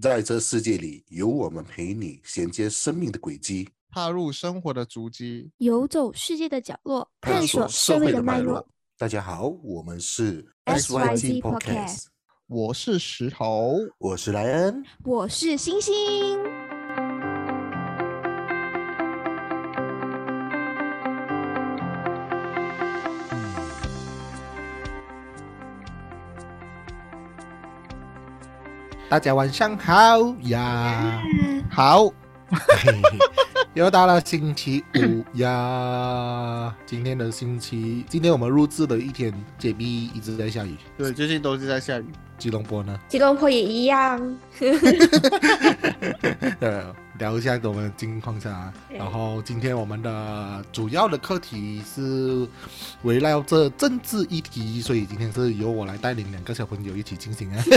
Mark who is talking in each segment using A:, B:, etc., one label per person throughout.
A: 在这世界里，有我们陪你衔接生命的轨迹，
B: 踏入生活的足迹，
C: 游走世界的角落，探索社会的脉络。
A: 大家好，我们是
C: SYG Podcast，
B: 我是石头，
A: 我是莱恩，
C: 我是星星。
B: 大家晚上好呀，好，又到了星期五呀。今天的星期，今天我们录制的一天，解密一直在下雨。
D: 对，最近都是在下雨。
B: 吉隆坡呢？
C: 吉隆坡也一样。
B: 对，聊一下我们的近况下。然后今天我们的主要的课题是围绕着政治议题，所以今天是由我来带领两个小朋友一起进行啊。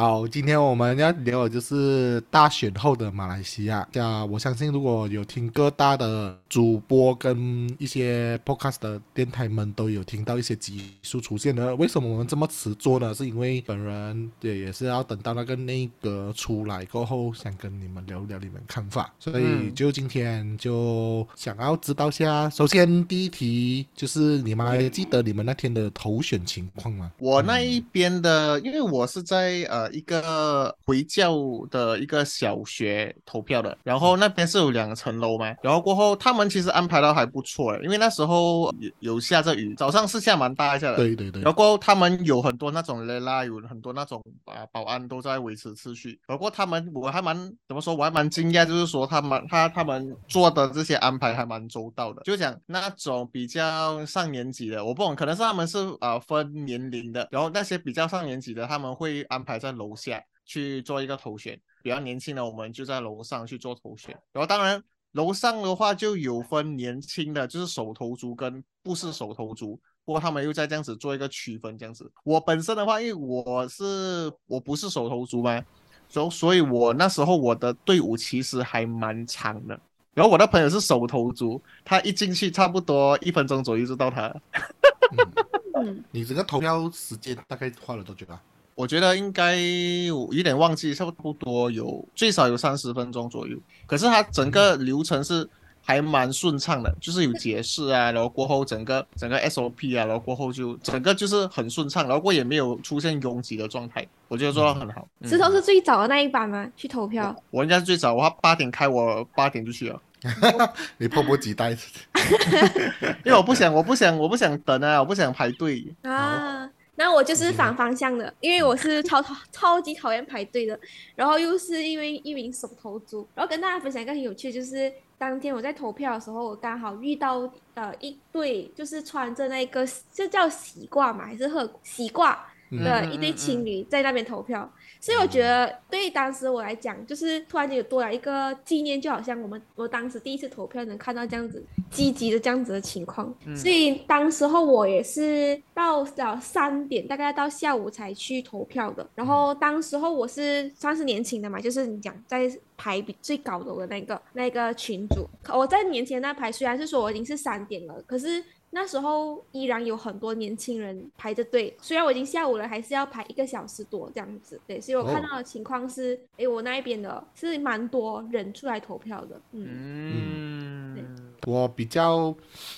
B: 好，今天我们要聊的就是大选后的马来西亚。呀，我相信如果有听各大的主播跟一些 podcast 的电台们都有听到一些集数出现的。为什么我们这么迟做呢？是因为本人也也是要等到那个内阁出来过后，想跟你们聊聊你们看法。所以就今天就想要知道下，首先第一题就是你们还记得你们那天的投选情况吗？
D: 我那一边的，因为我是在呃。呃，一个回教的一个小学投票的，然后那边是有两层楼嘛，然后过后他们其实安排的还不错诶，因为那时候有有下着雨，早上是下蛮大一下的，
B: 对对对，
D: 然后他们有很多那种雷拉，有很多那种啊保安都在维持秩序，不过他们我还蛮怎么说，我还蛮惊讶，就是说他们他他们做的这些安排还蛮周到的，就讲那种比较上年级的，我不懂，可能是他们是啊分年龄的，然后那些比较上年级的他们会安排在。楼下去做一个投选，比较年轻的我们就在楼上去做投选。然后当然楼上的话就有分年轻的，就是手头族跟不是手头族，不过他们又在这样子做一个区分，这样子。我本身的话，因为我是我不是手头族嘛，所所以，我那时候我的队伍其实还蛮长的。然后我的朋友是手头族，他一进去差不多一分钟左右就到他。
B: 嗯，你这个投票时间大概花了多久啊？
D: 我觉得应该有点忘记，差不多有最少有三十分钟左右。可是它整个流程是还蛮顺畅的，就是有解释啊，然后过后整个整个 SOP 啊，然后过后就整个就是很顺畅，然后过也没有出现拥挤的状态，我觉得做到很好。
C: 石头是最早的那一班吗？去投票？
D: 我应该是最早，我八点开，我八点就去了。
B: 你迫不及待，
D: 因为我不想，我不想，我不想等啊，我不想排队
C: 啊。那我就是反方向的，因为我是超超超级讨厌排队的，然后又是因为一名手头族，然后跟大家分享一个很有趣，就是当天我在投票的时候，我刚好遇到呃一对就是穿着那个就叫喜褂嘛，还是贺喜褂的一对情侣在那边投票。所以我觉得，对当时我来讲，就是突然间有多了一个纪念，就好像我们我当时第一次投票能看到这样子积极的这样子的情况。所以当时候我也是到了三点，大概到下午才去投票的。然后当时候我是算是年轻的嘛，就是你讲在排比最高的那个那个群主，我在年前那排，虽然是说我已经是三点了，可是。那时候依然有很多年轻人排着队，虽然我已经下午了，还是要排一个小时多这样子。对，所以我看到的情况是，哎，我那一边的是蛮多人出来投票的。嗯，
B: 对，我比较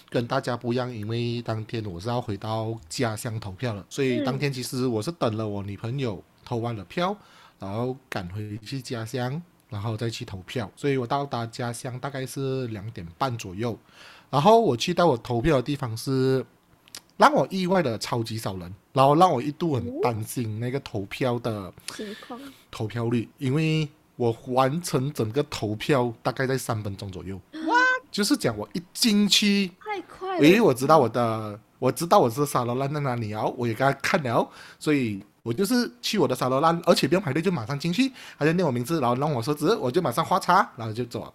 B: 跟大家不一样，因为当天我是要回到家乡投票了，所以当天其实我是等了我女朋友投完了票，然后赶回去家乡，然后再去投票。所以我到达家乡大概是两点半左右。然后我去到我投票的地方是让我意外的超级少人，然后让我一度很担心那个投票的
C: 情况、
B: 投票率，因为我完成整个投票大概在三分钟左右。哇！就是讲我一进去
C: 太快，
B: 因为我知道我的，我知道我是沙罗兰在哪里哦，我也刚看了，所以我就是去我的沙罗兰，而且不用排队就马上进去，他就念我名字，然后让我说字，我就马上花叉，然后就走。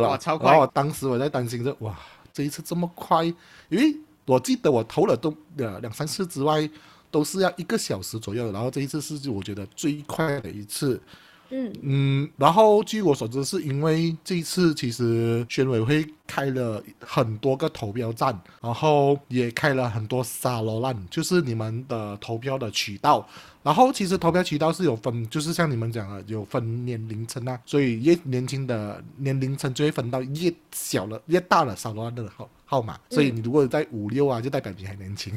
D: 哇，超快！
B: 然后当时我在担心着，哇，这一次这么快，因为我记得我投了都呃两三次之外，都是要一个小时左右，然后这一次是我觉得最快的一次，
C: 嗯
B: 嗯，然后据我所知，是因为这一次其实选委会开了很多个投标站，然后也开了很多沙罗烂，就是你们的投票的渠道。然后其实投票渠道是有分，就是像你们讲的有分年龄层啊，所以越年轻的年龄层就会分到越小了、越大了沙罗烂的号号码。所以你如果在五六啊，就代表你还年轻。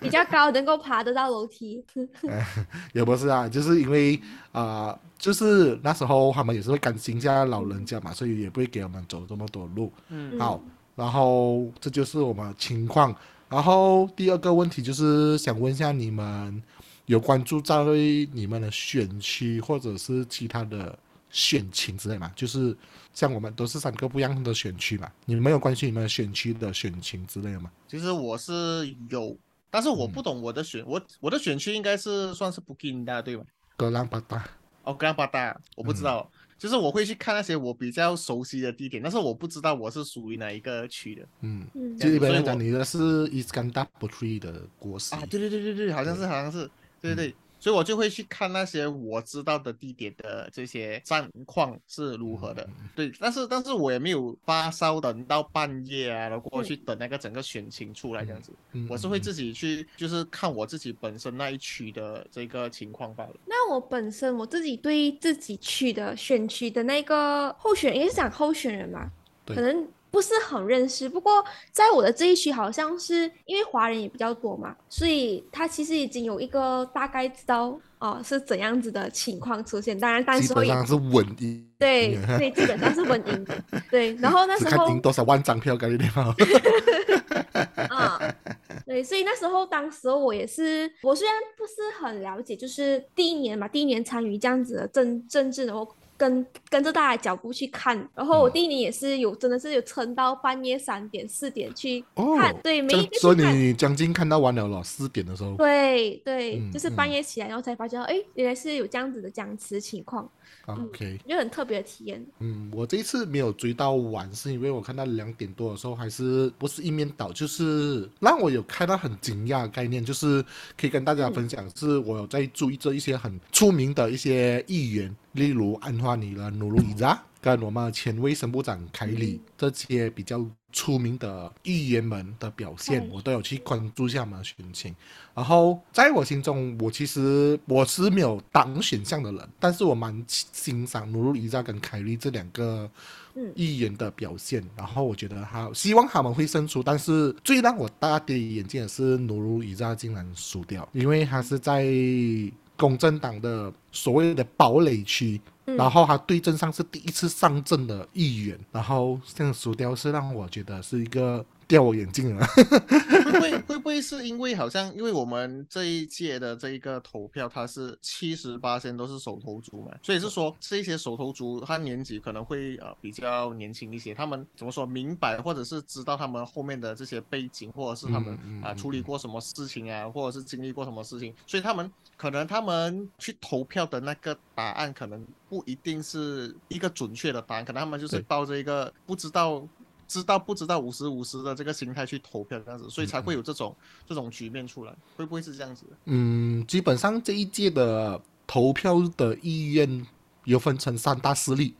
C: 比较高，能够爬得到楼梯。
B: 也不是啊，就是因为啊、就是那时候他们也是会担心一下老人家嘛，所以也不会给我们走这么多路。
D: 嗯
B: 好，然后这就是我们情况。然后第二个问题就是想问一下你们有关注在你们的选区或者是其他的选情之类吗？就是像我们都是三个不一样的选区嘛，你们有关心你们的选区的选情之类的吗？
D: 其实我是有，但是我不懂我的选我我的选区应该是算是 Booking 的对吧？
B: 格兰巴达，
D: 哦，格兰巴达，我不知道，就是我会去看那些我比较熟悉的地点，但是我不知道我是属于哪一个区的。
B: 嗯，
C: 嗯。
B: 就一般来讲，你的是伊斯干达布特的国师。
D: 啊，对对对对对，好像是好像是，对对对，所以我就会去看那些我知道的地点的这些战况是如何的，对，但是但是我也没有发烧等到半夜啊，然后过去等那个整个选情出来这样子，
B: 嗯
D: 我是会自己去就是看我自己本身那一区的这个情况罢了。
C: 那我本身我自己对自己区的选区的那个候选人，应该是讲候选人嘛，
B: 对。
C: 可能不是很认识。不过在我的这一区，好像是因为华人也比较多嘛，所以他其实已经有一个大概知道哦、是怎样子的情况出现。当然，当时候也
B: 基本上是稳赢，
C: 对对，基本上是稳赢的。对，然后那时候
B: 赢多少万张票概念嘛。
C: 啊，对，所以那时候，当时候我也是，我虽然不是很了解，就是第一年嘛，第一年参与这样子的政政治，然后跟跟着大家脚步去看，然后我
B: 嗯
C: 第一年也是有，真的是有撑到半夜三点四点去
B: 哦
C: 看，对，每一个
B: 这样所以。你将近看到完了了，四点的时候。
C: 对对，
B: 嗯
C: 就是半
B: 嗯
C: 夜起来，然后才发现，哎，原来是有这样子的僵持情况，
B: 啊 OK，
C: 就很特别的体验。
B: 嗯，我这一次没有追到晚，是因为我看到两点多的时候，还是不是一面倒，就是让我有看到很惊讶的概念，就是可以跟大家分享，是我有在注意这一些很出名的一些议员，例如安华尼的努鲁伊扎，跟我们前卫生部长凯里这些比较出名的议员们的表现
C: 嗯，
B: 我都有去关注一下他们的选情。然后在我心中，我其实我是没有党选项的人，但是我蛮欣赏努鲁伊扎跟凯利这两个
C: 嗯
B: 议员的表现。然后我觉得他希望他们会胜出，但是最让我大跌眼镜的是努鲁伊扎竟然输掉，因为他是在公正党的所谓的堡垒区。
C: 嗯
B: 然后他对阵上是第一次上阵的议员，然后这样输掉是让我觉得是一个掉我眼镜了。
D: 会不会会不会是因为好像因为我们这一届的这一个投票，他是七十八都是手头族嘛，所以是说这些手头族他年纪可能会呃比较年轻一些，他们怎么说明白或者是知道他们后面的这些背景，或者是他们啊、
B: 嗯嗯嗯
D: 处理过什么事情啊，或者是经历过什么事情，所以他们可能他们去投票的那个答案可能不一定是一个准确的答案，可能他们就是抱着一个不知道。知道不知道五十五十的这个心态去投票这样子，所以才会有这种这种局面出来，会不会是这样子？
B: 嗯，基本上这一届的投票的意愿有分成三大势力。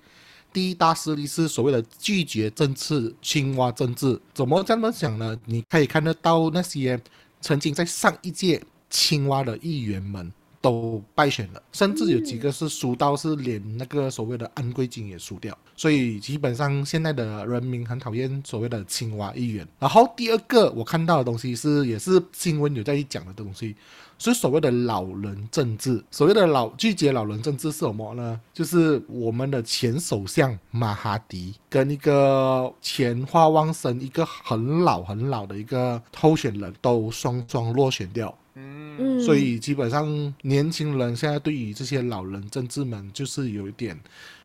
B: 第一大势力是所谓的拒绝政治、青蛙政治。怎么这么讲呢？你可以看得到那些曾经在上一届青蛙的议员们都败选了，甚至有几个是输到是连那个所谓的安贵金也输掉。所以基本上现在的人民很讨厌所谓的青蛙议员。然后第二个我看到的东西是，也是新闻有在讲的东西，是所谓的老人政治。所谓的老拒绝老人政治是什么呢？就是我们的前首相马哈迪跟一个前花旺生一个很老很老的一个候选人都双双落选掉。
D: 嗯
C: 嗯，
B: 所以基本上年轻人现在对于这些老人政治们就是有一点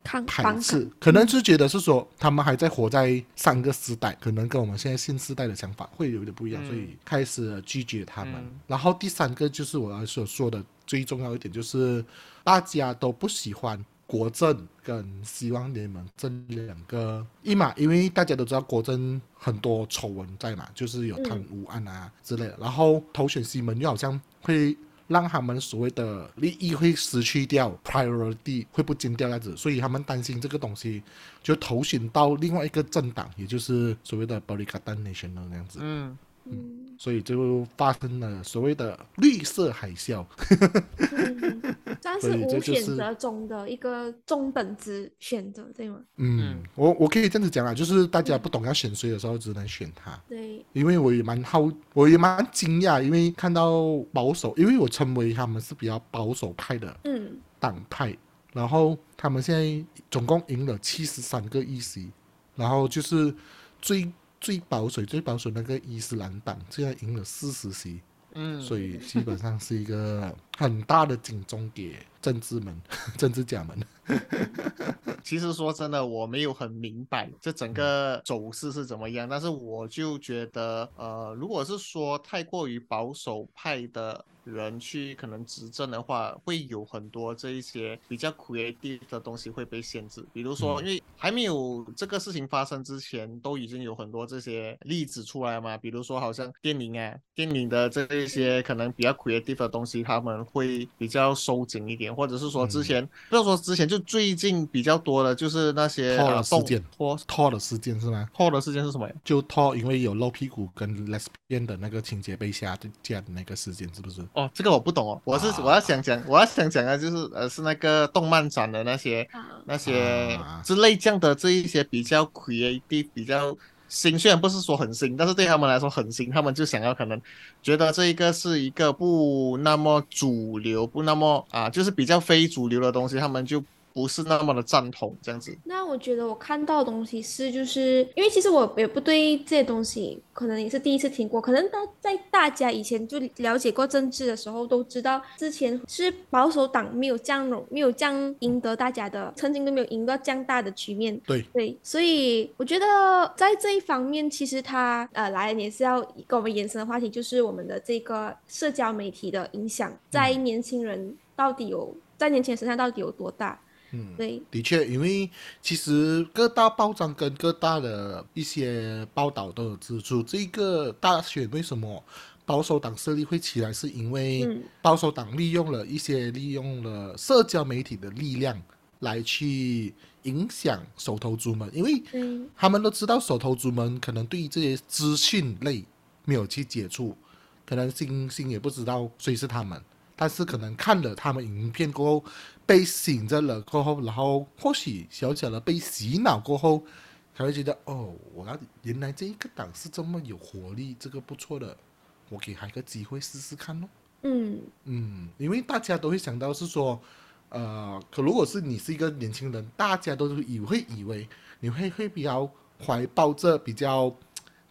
B: 排斥，可能是觉得是说他们还在活在上个时代，可能跟我们现在新时代的想法会有一点不一样，
D: 嗯
B: 所以开始拒绝他们。
D: 嗯
B: 然后第三个就是我要所说的最重要一点，就是大家都不喜欢。国政跟希望联盟这两个一嘛，因为大家都知道国政很多丑闻在嘛，就是有贪污案啊之类的。然后投选西门又好像会让他们所谓的利益会失去掉，priority 会不见掉样子，所以他们担心这个东西就投选到另外一个政党，也就是所谓的 b o l i c a t a National 那样子，
D: 嗯，
C: 嗯，
B: 所以就发生了所谓的绿色海啸。
C: 嗯算是无选择中的一个中等值选择，对吗？
B: 嗯，我我可以这样子讲啊，就是大家不懂要选谁的时候，只能选他。
C: 对，
B: 因为我也蛮好，我也蛮惊讶，因为看到保守，因为我称为他们是比较保守派的
C: 嗯，
B: 党派，然后他们现在总共赢了七十三个议席，然后就是最最保守、最保守那个伊斯兰党竟然赢了四十席，
D: 嗯，
B: 所以基本上是一个很大的警钟给政治们、政治家们。
D: 其实说真的，我没有很明白这整个走势是怎么样，但是我就觉得，呃，如果是说太过于保守派的人去可能执政的话，会有很多这一些比较 creative 的东西会被限制。比如说，
B: 嗯
D: 因为还没有这个事情发生之前，都已经有很多这些例子出来嘛。比如说，好像电影啊，电影的这一些可能比较 creative 的东西，他们会比较收紧一点，或者是说之前、不要说之前，就最近比较多的就是那些
B: 托尔
D: 啊动
B: 事件
D: 拖
B: 拖的事件是吗？
D: 拖的事件是什么呀？
B: 就拖，因为有露屁股跟 lesbian 的那个情节被下架的那个事件，是不是？
D: 哦，这个我不懂哦，我是、
B: 啊
D: 我要想讲，我要想讲的就是呃是那个动漫展的那些
C: 啊，
D: 那些
B: 啊
D: 之类这样的这一些比较 creative 比较新，虽然不是说很新，但是对他们来说很新，他们就想要可能觉得这一个是一个不那么主流，不那么啊就是比较非主流的东西，他们就不是那么的赞同这样子。
C: 那我觉得我看到的东西是，就是因为其实我也不对这些东西，可能也是第一次听过。可能大在大家以前就了解过政治的时候，都知道之前是保守党没有这样容没有这样赢得大家的，曾经都没有赢到这样大的局面。
B: 对，
C: 对，所以我觉得在这一方面，其实他呃来也是要跟我们延伸的话题，就是我们的这个社交媒体的影响，在年轻人到底有在年轻人身上到底有多大？
B: 嗯，
C: 对，
B: 的确，因为其实各大报章跟各大的一些报道都有指出，这个大选为什么保守党势力会起来，是因为
C: 嗯
B: 保守党利用了一些利用了社交媒体的力量来去影响手头族们，因为。他们都知道手头族们可能对于这些资讯类没有去接触，可能星星也不知道谁是他们，但是可能看了他们影片过后被醒着了过后，然后或许小小的被洗脑过后，才会觉得哦，我要原来这一个党是这么有活力，这个不错的，我给他一个机会试试看咯。
C: 嗯
B: 嗯，因为大家都会想到是说，呃，可如果是你是一个年轻人，大家都是以会以为你会会比较怀抱着比较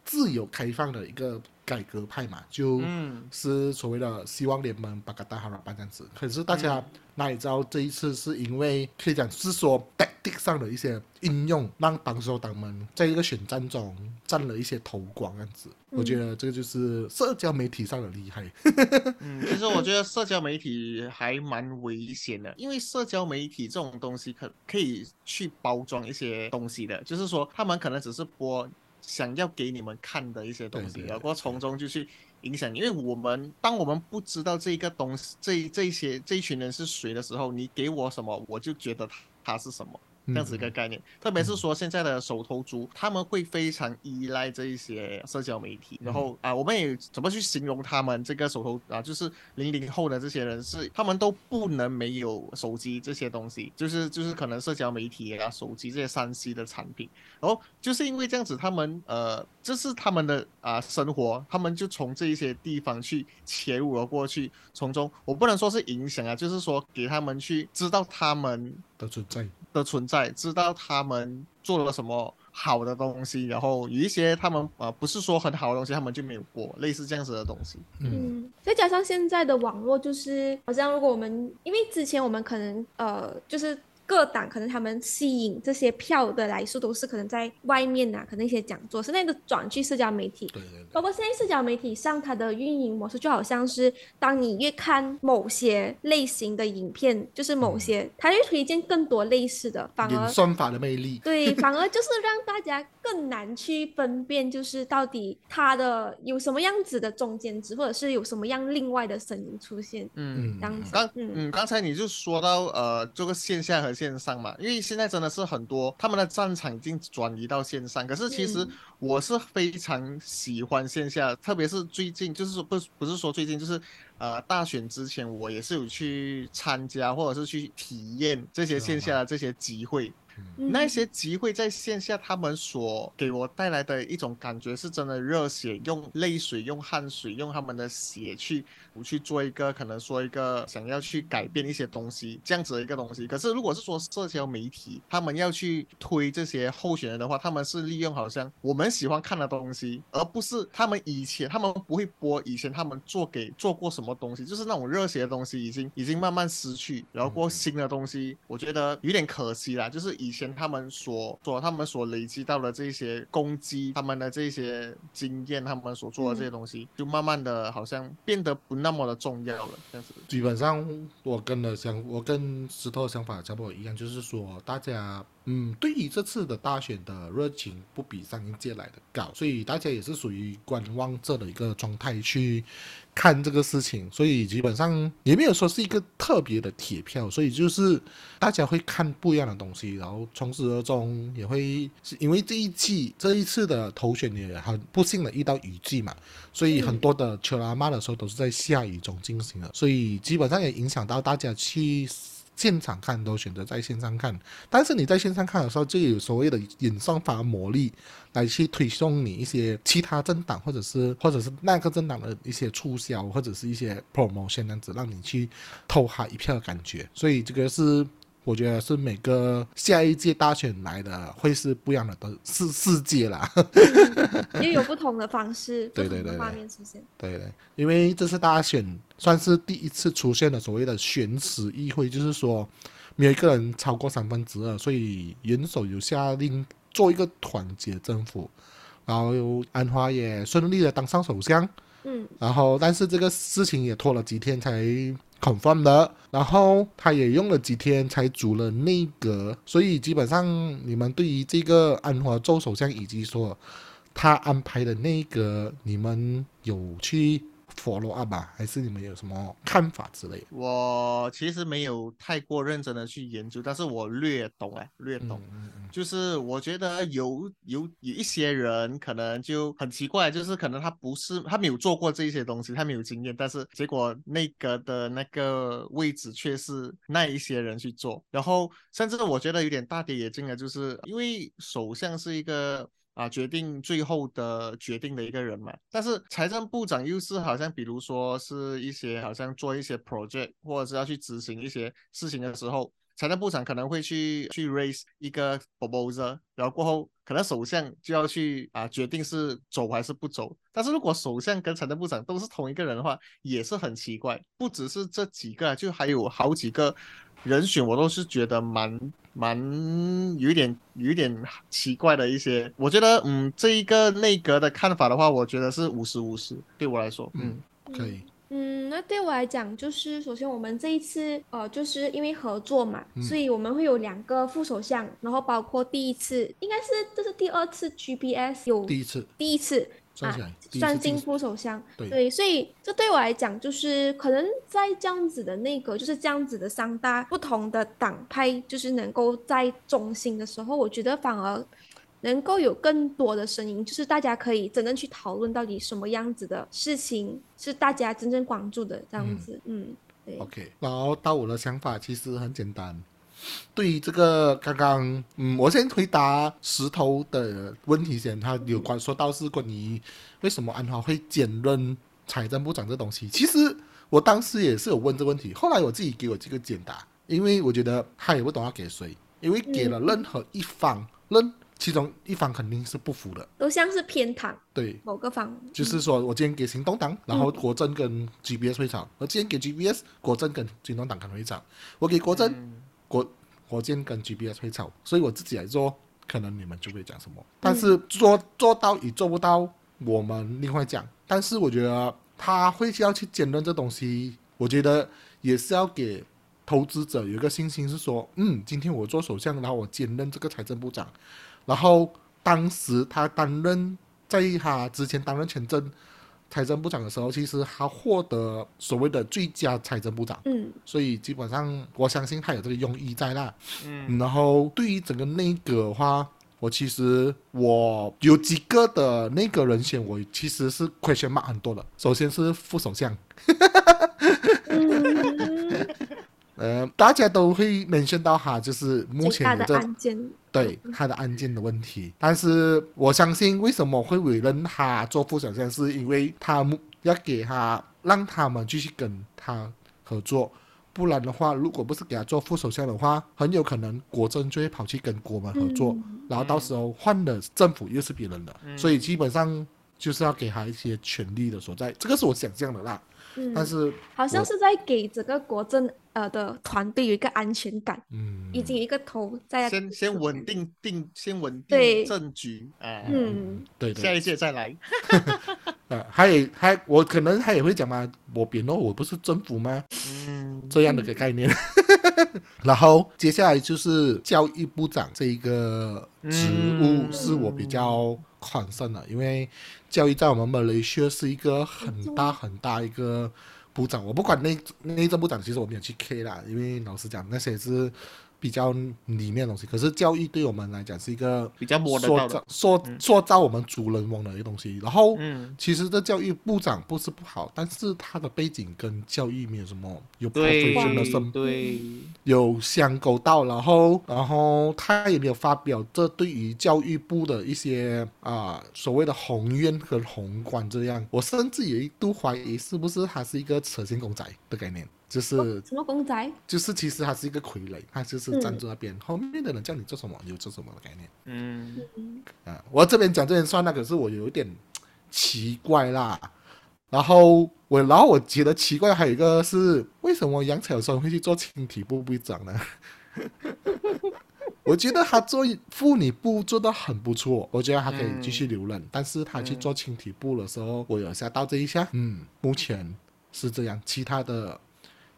B: 自由开放的一个改革派嘛，就
D: 嗯
B: 是所谓的希望联盟巴格达哈拉巴这样子。可是大家哪里知道这一次是因为可以讲是说 tactic 上的一些应用，让保守党们在一个选战中占了一些头光，这样子。我觉得这个就是社交媒体上的厉害。
D: 嗯，其实我觉得社交媒体还蛮危险的，因为社交媒体这种东西可可以去包装一些东西的，就是说他们可能只是播想要给你们看的一些东西，然后从中就去影响你。因为我们当我们不知道这个东西，这这些这一群人是谁的时候，你给我什么，我就觉得他是什么。这样子一个概念，特别是说现在的手头族，他们会非常依赖这一些社交媒体，然后啊，我们也怎么去形容他们这个手头啊，就是零零后的这些人是，他们都不能没有手机这些东西，就是就是可能社交媒体啊、手机这些三 C 的产品，然后就是因为这样子，他们呃，这是他们的啊生活，他们就从这一些地方去切入了过去，从中我不能说是影响啊，就是说给他们去知道他们
B: 的存在。
D: 的存在，知道他们做了什么好的东西，然后有一些他们啊、呃、不是说很好的东西，他们就没有播，类似这样子的东西。
B: 嗯，
C: 嗯，再加上现在的网络，就是好像如果我们因为之前我们可能呃就是。各党可能他们吸引这些票的来数都是可能在外面啊，可能一些讲座，现在都转去社交媒体。
B: 对对对
C: 包。括现在社交媒体上，它的运营模式就好像是，当你越看某些类型的影片，就是某些，它越推荐更多类似的，反而
B: 算法的魅力。
C: 对，反而就是让大家更难去分辨，就是到底他的有什么样子的中间值，或者是有什么样另外的声音出现，
D: 嗯。
C: 这样子。
D: 刚
C: 嗯
D: 嗯，刚才你就说到呃，这个线下和线上嘛，因为现在真的是很多他们的战场已经转移到线上，可是其实
C: 嗯
D: 我是非常喜欢线下，特别是最近，就是说不不是说最近，就是呃大选之前，我也是有去参加或者是去体验这些线下的这些集会。那些集会在线下，他们所给我带来的一种感觉是真的热血，用泪水、用汗水、用他们的血去去做一个可能说一个想要去改变一些东西这样子的一个东西。可是如果是说社交媒体，他们要去推这些候选人的话，他们是利用好像我们喜欢看的东西，而不是他们以前他们不会播以前他们做给做过什么东西，就是那种热血的东西已经已经慢慢失去，然后过新的东西，我觉得有点可惜啦，就是以前他们所所他们所累积到的这些攻击，他们的这些经验，他们所做的这些东西，就慢慢的好像变得不那么的重要了，这样子。
B: 基本上我跟的想，我跟石头的想法差不多一样，就是说大家嗯，对于这次的大选的热情不比上一届来的高，所以大家也是属于观望者的一个状态去看这个事情，所以基本上也没有说是一个特别的铁票，所以就是大家会看不一样的东西，然后从始而终也会是因为这一季这一次的投选也很不幸的遇到雨季嘛，所以很多的球拉妈的时候都是在下雨中进行的，所以基本上也影响到大家去现场看都选择在线上看，但是你在线上看的时候，就有所谓的演算法魔力来去推送你一些其他政党或者是或者是那个政党的一些促销或者是一些 promotion 这样子，让你去投他一票的感觉，所以这个是。我觉得是每个下一届大选来的会是不一样的的世世界啦。
C: 也有不同的方式，
B: 对对对
C: 画面出现。
B: 对对，因为这次大选算是第一次出现了所谓的选死议会，就是说没有一个人超过三分之二，所以元首有下令做一个团结政府，然后安华也顺利的当上首相，
C: 嗯
B: 然后但是这个事情也拖了几天才 confirm 的，然后他也用了几天才组了内阁，所以基本上你们对于这个安华州首相以及说他安排的内阁，你们有去 follow up 吧？还是你们有什么看法之类的？
D: 我其实没有太过认真的去研究，但是我略懂哎，略懂。
B: 嗯嗯
D: 就是我觉得有有有一些人可能就很奇怪，就是可能他不是他没有做过这些东西，他没有经验，但是结果那个的那个位置却是那一些人去做，然后甚至我觉得有点大跌眼镜的，就是因为首相是一个。啊，决定最后的决定的一个人嘛，但是财政部长又是好像，比如说是一些好像做一些 project 或者是要去执行一些事情的时候，财政部长可能会去去 raise 一个 proposal，然后过后可能首相就要去啊决定是走还是不走。但是如果首相跟财政部长都是同一个人的话，也是很奇怪。不只是这几个，就还有好几个人选，我都是觉得蛮蛮有一点有一点奇怪的一些。我觉得嗯，这一个内阁的看法的话，我觉得是五十五十，对我来说，嗯，
B: 可以。
C: 嗯，那对我来讲，就是首先我们这一次，呃，就是因为合作嘛，
B: 嗯。
C: 所以我们会有两个副首相，然后包括第一次，应该是这是第二次 GPS 有
B: 第一次
C: 第一次
B: 算起来，第一次
C: 算进
B: 进
C: 副首相，
B: 对。
C: 所以这对我来讲，就是可能在这样子的内阁，就是这样子的三大不同的党派，就是能够在中心的时候，我觉得反而能够有更多的声音，就是大家可以真正去讨论到底什么样子的事情是大家真正关注的这样子，嗯，对
B: ，OK，然后到我的想法其实很简单。对于这个刚刚，嗯，我先回答石头的问题先。他有关说到是关于为什么安华会兼任财政部长这东西。其实我当时也是有问这个问题，后来我自己给我这个解答，因为我觉得他也不懂要给谁，因为给了任何一方，任其中一方肯定是不服的。
C: 都像是偏袒
B: 对，
C: 某个方，
B: 就是说我今天给行动党，然后国政跟 GBS 会场；我今天给 GBS，国政跟行动党可能会场；我给国政，
D: 嗯。
B: 国国建跟 GBS 会场，所以我自己来做，可能你们就会讲什么。但是做做到与做不到，我们另外讲。但是我觉得他会要去兼任这东西，我觉得也是要给投资者有一个信心，是说，嗯，今天我做首相，然后我兼任这个财政部长，然后当时他担任在他之前担任前政财政部长的时候，其实他获得所谓的最佳财政部长，
C: 嗯
B: 所以基本上我相信他有这个用意在那。
D: 嗯
B: 然后对于整个内阁的话，我其实我有几个的内阁人选，我其实是 question mark 很多的。首先是副首相，
C: 嗯，
B: 呃，大家都会 mention 到他就是目前的这
C: 案件，
B: 对他的案件的问题，但是我相信为什么会委任他做副首相，是因为他们要给他让他们继续跟他合作，不然的话，如果不是给他做副首相的话，很有可能国政就会跑去跟国门合作，然后到时候换的政府又是别人的，所以基本上就是要给他一些权利的所在，这个是我想象的啦。
C: 嗯，
B: 但是
C: 好像是在给整个国政呃的团队有一个安全感，
B: 嗯，
C: 已经有一个头在
D: 先先稳定定，先稳定政局啊，
C: 嗯
B: 对对
D: 下一届再来。
B: 呃，还有还我可能他也会讲嘛，我扁诺，我不是政府吗？
D: 嗯，
B: 这样的个概念。然后接下来就是教育部长这一个职务
D: 嗯
B: 是我比较宽慎的，因为教育在我们马来西亚是一个很大很大一个部长。我不管内内政部长，其实我没有去 K 啦，因为老实讲那些是比较里面的东西。可是教育对我们来讲是一个
D: 比较摸得
B: 塑
D: 到的
B: 造塑塑造我们主人翁的一个东西。然后
D: 嗯，
B: 其实这教育部长不是不好，但是他的背景跟教育没有什么有
D: 对
B: professionalism
D: 对，
B: 有相勾到，然后然后他也没有发表这对于教育部的一些啊、所谓的宏愿和宏观这样，我甚至有一度怀疑是不是他是一个扯线公仔的概念。就是
C: 什么公仔？
B: 就是，其实他是一个傀儡，他就是站在那边，后面的人叫你做什么你就做什么的概念。
D: 嗯，
C: 嗯
B: 啊，我这边讲这边算那，可是我有一点奇怪啦。然后我，然后我觉得奇怪，还有一个是为什么杨巧生会去做青体部部长呢？我觉得他做妇女部做的很不错，我觉得他可以继续留任。但是他去做青体部的时候，我有吓到这一下。嗯，目前是这样，其他的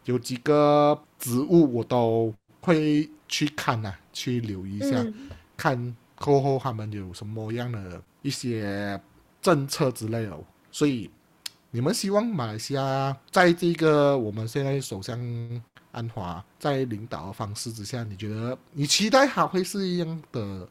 B: 有几个职务我都会去看呐、去留意一下。
C: 嗯
B: 看过后他们有什么样的一些政策之类的。所以你们希望马来西亚在这个我们现在首相安华在领导的方式之下，你觉得你期待他会是一样的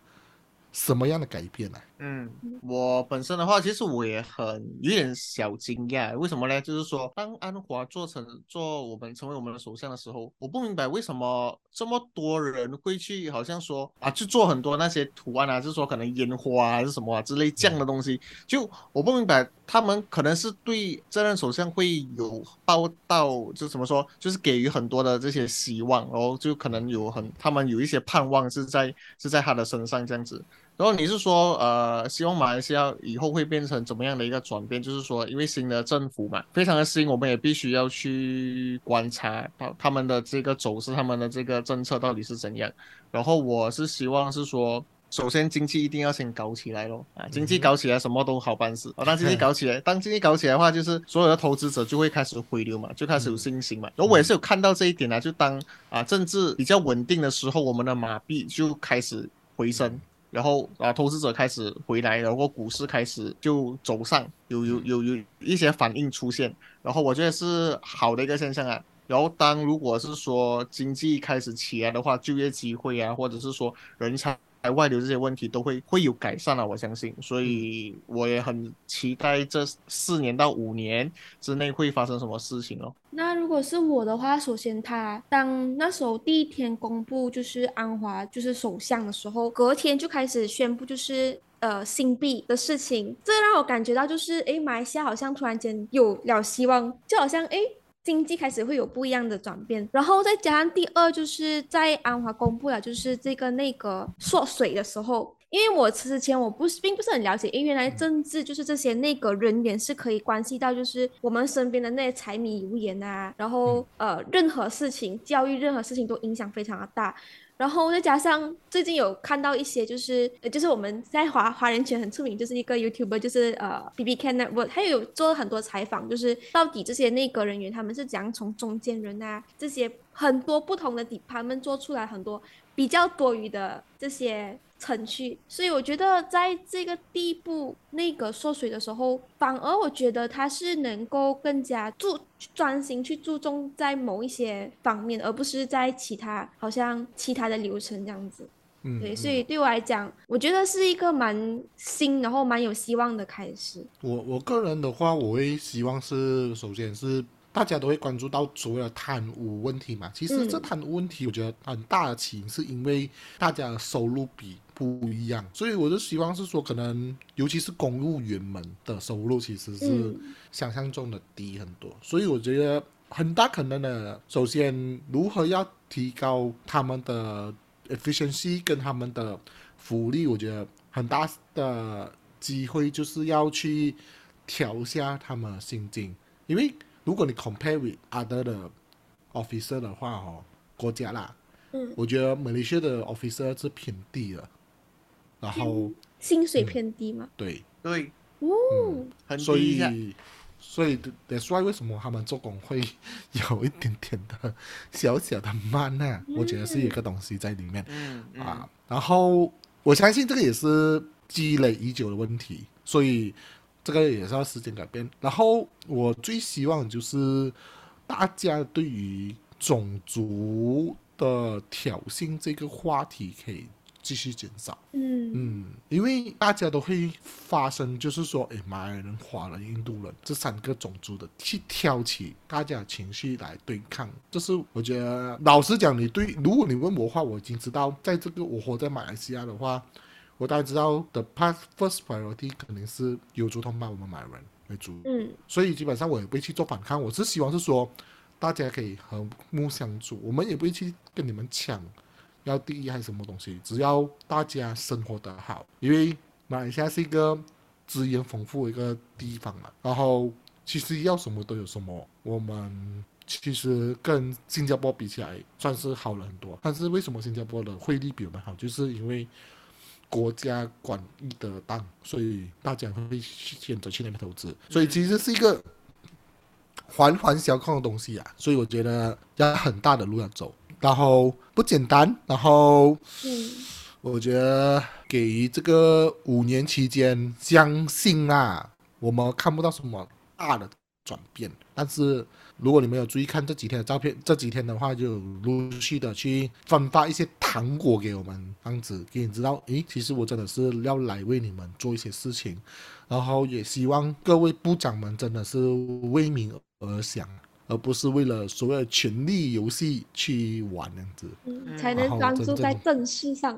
B: 什么样的改变呢、
D: 嗯，我本身的话，其实我也很有点小惊讶，为什么呢？就是说，当安华做成做我们成为我们的首相的时候，我不明白为什么这么多人会去，好像说啊，去做很多那些图案啊，就是说可能烟花啊还是什么啊之类这样的东西，就我不明白，他们可能是对这任首相会有报道，就怎么说，就是给予很多的这些希望，然后就可能有很他们有一些盼望是在是在他的身上这样子。然后你是说，呃，希望马来西亚以后会变成怎么样的一个转变？就是说，因为新的政府嘛，非常的新，我们也必须要去观察他他们的这个走势，他们的这个政策到底是怎样。然后我是希望是说，首先经济一定要先搞起来咯，啊，经济搞起来什么都好办事。啊，当经济搞起来，当经济搞起来的话，就是所有的投资者就会开始回流嘛，就开始有信心嘛。然后我也是有看到这一点啊，就当啊政治比较稳定的时候，我们的马币就开始回升。然后啊，投资者开始回来，然后股市开始就走上，有有有有一些反应出现，然后我觉得是好的一个现象啊。然后当如果是说经济开始起来的话，就业机会啊，或者是说人才外流这些问题都会会有改善啊，我相信。所以我也很期待这四年到五年之内会发生什么事情哦。
C: 那如果是我的话，首先他当那时候第一天公布就是安华就是首相的时候，隔天就开始宣布就是呃新币的事情，这让我感觉到就是诶，马来西亚好像突然间有了希望，就好像诶。经济开始会有不一样的转变，然后再加上第二，就是在安华公布了就是这个那个缩水的时候，因为我之前我不是并不是很了解，因为原来政治就是这些内阁人员是可以关系到就是我们身边的那些柴米油盐啊，然后呃任何事情，教育任何事情都影响非常的大。然后再加上最近有看到一些，就是呃，就是我们在华华人圈很出名，就是一个 YouTuber，就是呃 B B Can Network，他有做了很多采访，就是到底这些内阁人员他们是怎样从中间人啊这些很多不同的 department 做出来很多比较多余的这些程序，所以我觉得在这个地步那个缩水的时候，反而我觉得他是能够更加注专心去注重在某一些方面，而不是在其他好像其他的流程这样子。
B: 嗯，
C: 对，
B: 嗯
C: 所以对我来讲，我觉得是一个蛮新，然后蛮有希望的开始。
B: 我我个人的话，我会希望是，首先是大家都会关注到所谓的贪污问题嘛。其实
C: 嗯。
B: 这贪污问题，我觉得很大的起因是因为大家的收入比不一样，所以我就希望是说，可能尤其是公务员们的收入其实是
C: 嗯。
B: 想象中的低很多，所以我觉得很大可能的，首先如何要提高他们的 efficiency 跟他们的福利，我觉得很大的机会就是要去调下他们的薪金，因为如果你 compare with other 的 officer 的话哦，国家啦，
C: 嗯，
B: 我觉得马来西亚的 officer 是偏低的，然后
C: 薪水偏低嘛？
D: 嗯
B: 对，
D: 对，
C: 哦，
D: 很
B: 所。以所以 that's why 为什么他们做工会有一点点的小小的慢呢、我觉得是有一个东西在里面。
D: 嗯嗯。
B: 啊，然后我相信这个也是积累已久的问题，所以这个也是要时间改变。然后我最希望就是大家对于种族的挑衅这个话题可以继续减少。
C: 嗯
B: 嗯，因为大家都会发生，就是说，诶，马来人、华人、印度人这三个种族的去挑起大家的情绪来对抗，就是我觉得，老实讲，你对，如果你问我的话，我已经知道，在这个我活在马来西亚的话，我大概知道，the past first priority 肯定是有族同胞我们马来人为主，
C: 嗯
B: 所以基本上我也不会去做反抗，我是希望是说大家可以和睦相处，我们也不会去跟你们抢要第一还是什么东西，只要大家生活得好，因为马来西亚是一个资源丰富的一个地方嘛，然后其实要什么都有什么，我们。其实跟新加坡比起来，算是好了很多。但是为什么新加坡的汇率比我们好？就是因为国家管理得当，所以大家会选择去那边投资。所以其实是一个环环相扣的东西啊。所以我觉得要很大的路要走，然后不简单。然后
C: 嗯
B: 我觉得给予这个五年期间，相信啊，我们看不到什么大的转变，但是。如果你们有注意看这几天的照片，这几天的话就陆续的去分发一些糖果给我们，这样子给你知道，诶，其实我真的是要来为你们做一些事情，然后也希望各位部长们真的是为民而想，而不是为了所谓的权力游戏去玩这样子。
C: 才能专注在正事上。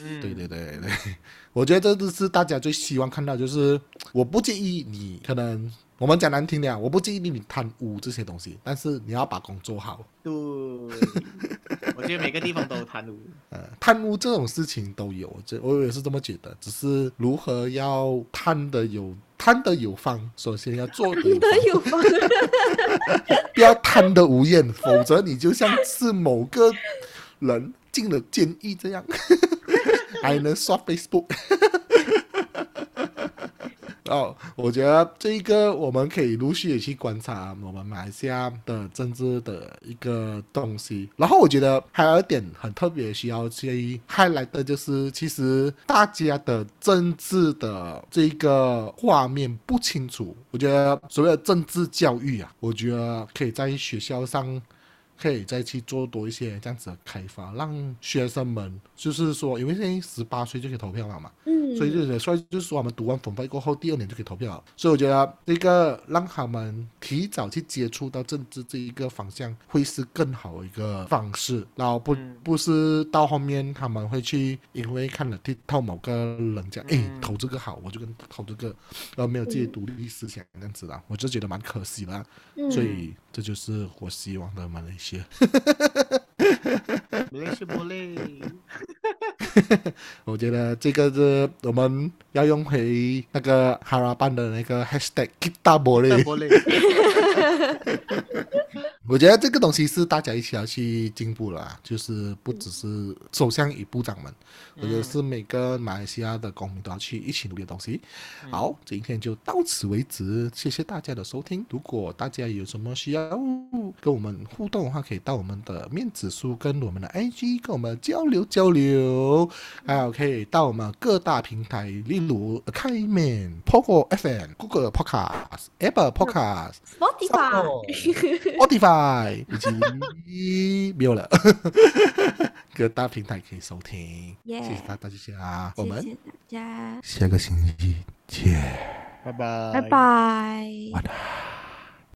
D: 嗯，
B: 对对对对，我觉得这都是大家最希望看到，就是我不介意你可能我们讲难听点啊，我不建议你贪污这些东西，但是你要把工做好。
D: 对，我觉得每个地方都有贪污。
B: 呃，贪污这种事情都有，这我也是这么觉得，只是如何要贪的有贪的有方，首先要做的有
C: 的
B: 方，
C: 有方，
B: 不要贪得无厌，否则你就像是某个人进了监狱这样，还能刷 Facebook。哦，我觉得这一个我们可以陆续的去观察我们马来西亚的政治的一个东西。然后我觉得还有一点很特别需要去 highlight 的就是，其实大家的政治的这个画面不清楚。我觉得所谓的政治教育啊，我觉得可以在学校上。可以再去做多一些这样子的开发，让学生们就是说，因为现在十八岁就可以投票了嘛，
C: 嗯，
B: 所以就是所以就是说，我们读完本科过后，第二年就可以投票了。所以我觉得这个让他们提早去接触到政治这一个方向，会是更好的一个方式。然后不
D: 嗯
B: 不是到后面他们会去因为看了 TikTok 某个人讲，哎、
D: 嗯
B: 投这个好，我就跟投这个，然后没有自己独立思想这样子啦，我就觉得蛮可惜啦。
C: 嗯
B: 所以这就是我希望的马来西亚。
D: 不累。
B: 我觉得这个是我们要用回那个哈拉班的那个 hashtag kita
D: 那
B: boleh。我觉得这个东西是大家一起要去进步了啊，就是不只是首相与部长们，我觉得是每个马来西亚的公民都要去一起努力的东西。好，今天就到此为止，谢谢大家的收听。如果大家有什么需要跟我们互动的话，可以到我们的面子书跟我们的 IG 跟我们交流交流，还有可以到我们各大平台，例如开面、Poco FM、Google Podcast、Apple Podcast、Spotify，Spotify 以及没有了，各大平台可以收听。
C: 耶
B: 谢谢大家，我们
C: 谢谢大家，
B: 下个星期见。
D: 拜拜，
C: 拜拜。
B: 晚安。